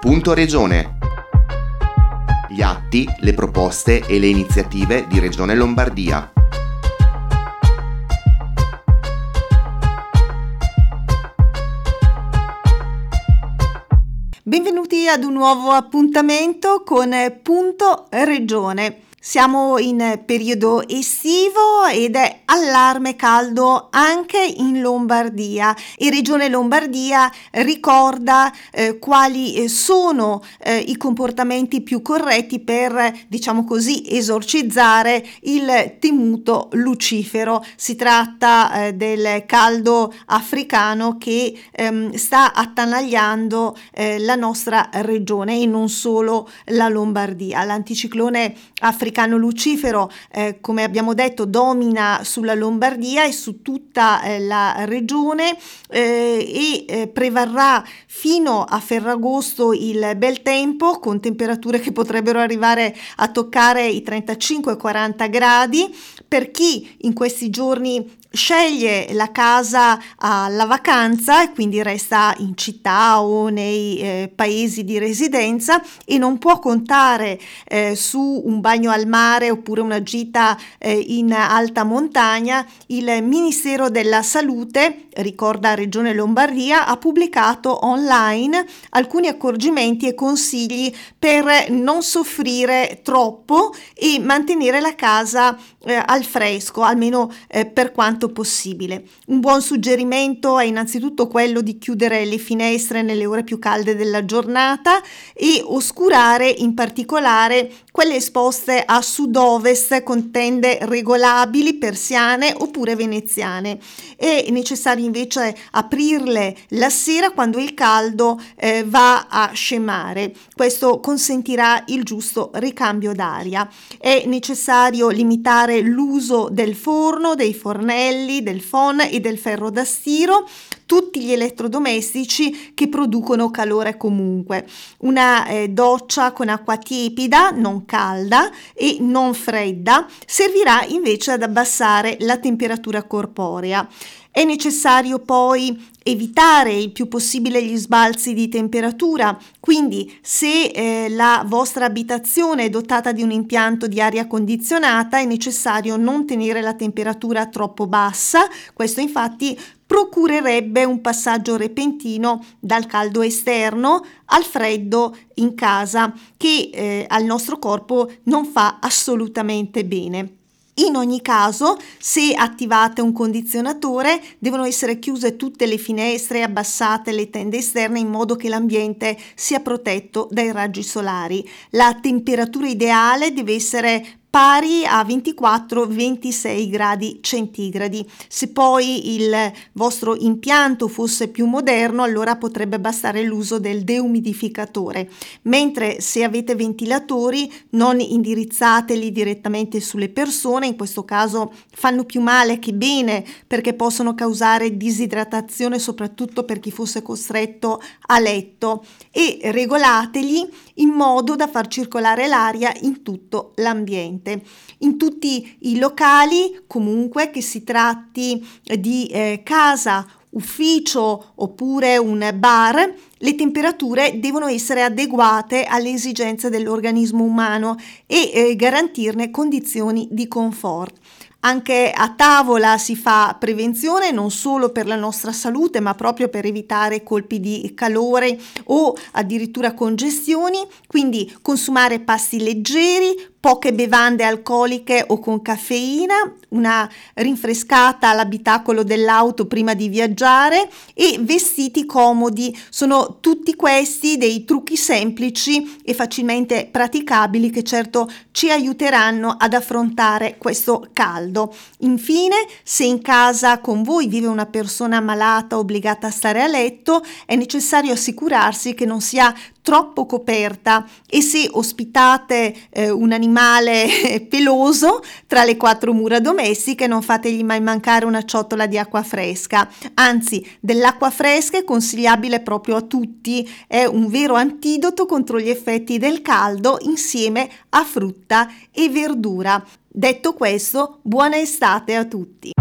Punto Regione. Gli atti, le proposte e le iniziative di Regione Lombardia. Benvenuti ad un nuovo appuntamento con Punto Regione. Siamo in periodo estivo ed è allarme caldo anche in Lombardia e Regione Lombardia ricorda eh, quali eh, sono eh, i comportamenti più corretti per, diciamo così, esorcizzare il temuto lucifero. Si tratta eh, del caldo africano che ehm, sta attanagliando eh, la nostra regione e non solo la Lombardia. L'anticiclone africano africano lucifero, eh, come abbiamo detto, domina sulla Lombardia e su tutta eh, la regione eh, e eh, prevarrà fino a Ferragosto il bel tempo con temperature che potrebbero arrivare a toccare i 35-40 gradi. Per chi in questi giorni sceglie la casa alla vacanza e quindi resta in città o nei eh, paesi di residenza e non può contare eh, su un bagno al mare oppure una gita eh, in alta montagna, il Ministero della Salute, ricorda Regione Lombardia, ha pubblicato online alcuni accorgimenti e consigli per non soffrire troppo e mantenere la casa eh, al fresco, almeno eh, per quanto possibile. Un buon suggerimento è innanzitutto quello di chiudere le finestre nelle ore più calde della giornata e oscurare in particolare quelle esposte a sud-ovest con tende regolabili, persiane oppure veneziane. È necessario invece aprirle la sera quando il caldo eh, va a scemare. Questo consentirà il giusto ricambio d'aria. È necessario limitare l'uso del forno, dei fornelli, del phon e del ferro da stiro tutti gli elettrodomestici che producono calore comunque. Una eh, doccia con acqua tiepida, non calda e non fredda, servirà invece ad abbassare la temperatura corporea. È necessario poi evitare il più possibile gli sbalzi di temperatura, quindi se eh, la vostra abitazione è dotata di un impianto di aria condizionata è necessario non tenere la temperatura troppo bassa, questo infatti procurerebbe un passaggio repentino dal caldo esterno al freddo in casa che eh, al nostro corpo non fa assolutamente bene. In ogni caso, se attivate un condizionatore, devono essere chiuse tutte le finestre e abbassate le tende esterne in modo che l'ambiente sia protetto dai raggi solari. La temperatura ideale deve essere pari a 24-26 gradi centigradi. Se poi il vostro impianto fosse più moderno, allora potrebbe bastare l'uso del deumidificatore, mentre se avete ventilatori non indirizzateli direttamente sulle persone, in questo caso fanno più male che bene perché possono causare disidratazione soprattutto per chi fosse costretto a letto e regolateli in modo da far circolare l'aria in tutto l'ambiente. In tutti i locali, comunque che si tratti di eh, casa, ufficio oppure un bar, le temperature devono essere adeguate alle esigenze dell'organismo umano e eh, garantirne condizioni di comfort. Anche a tavola si fa prevenzione non solo per la nostra salute, ma proprio per evitare colpi di calore o addirittura congestioni, quindi consumare pasti leggeri, poche bevande alcoliche o con caffeina, una rinfrescata all'abitacolo dell'auto prima di viaggiare e vestiti comodi. Tutti questi dei trucchi semplici e facilmente praticabili che certo ci aiuteranno ad affrontare questo caldo. Infine, se in casa con voi vive una persona malata obbligata a stare a letto, è necessario assicurarsi che non sia troppo coperta e se ospitate eh, un animale peloso tra le quattro mura domestiche non fategli mai mancare una ciotola di acqua fresca. Anzi, dell'acqua fresca è consigliabile proprio a tutti, è un vero antidoto contro gli effetti del caldo insieme a frutta e verdura. Detto questo, buona estate a tutti.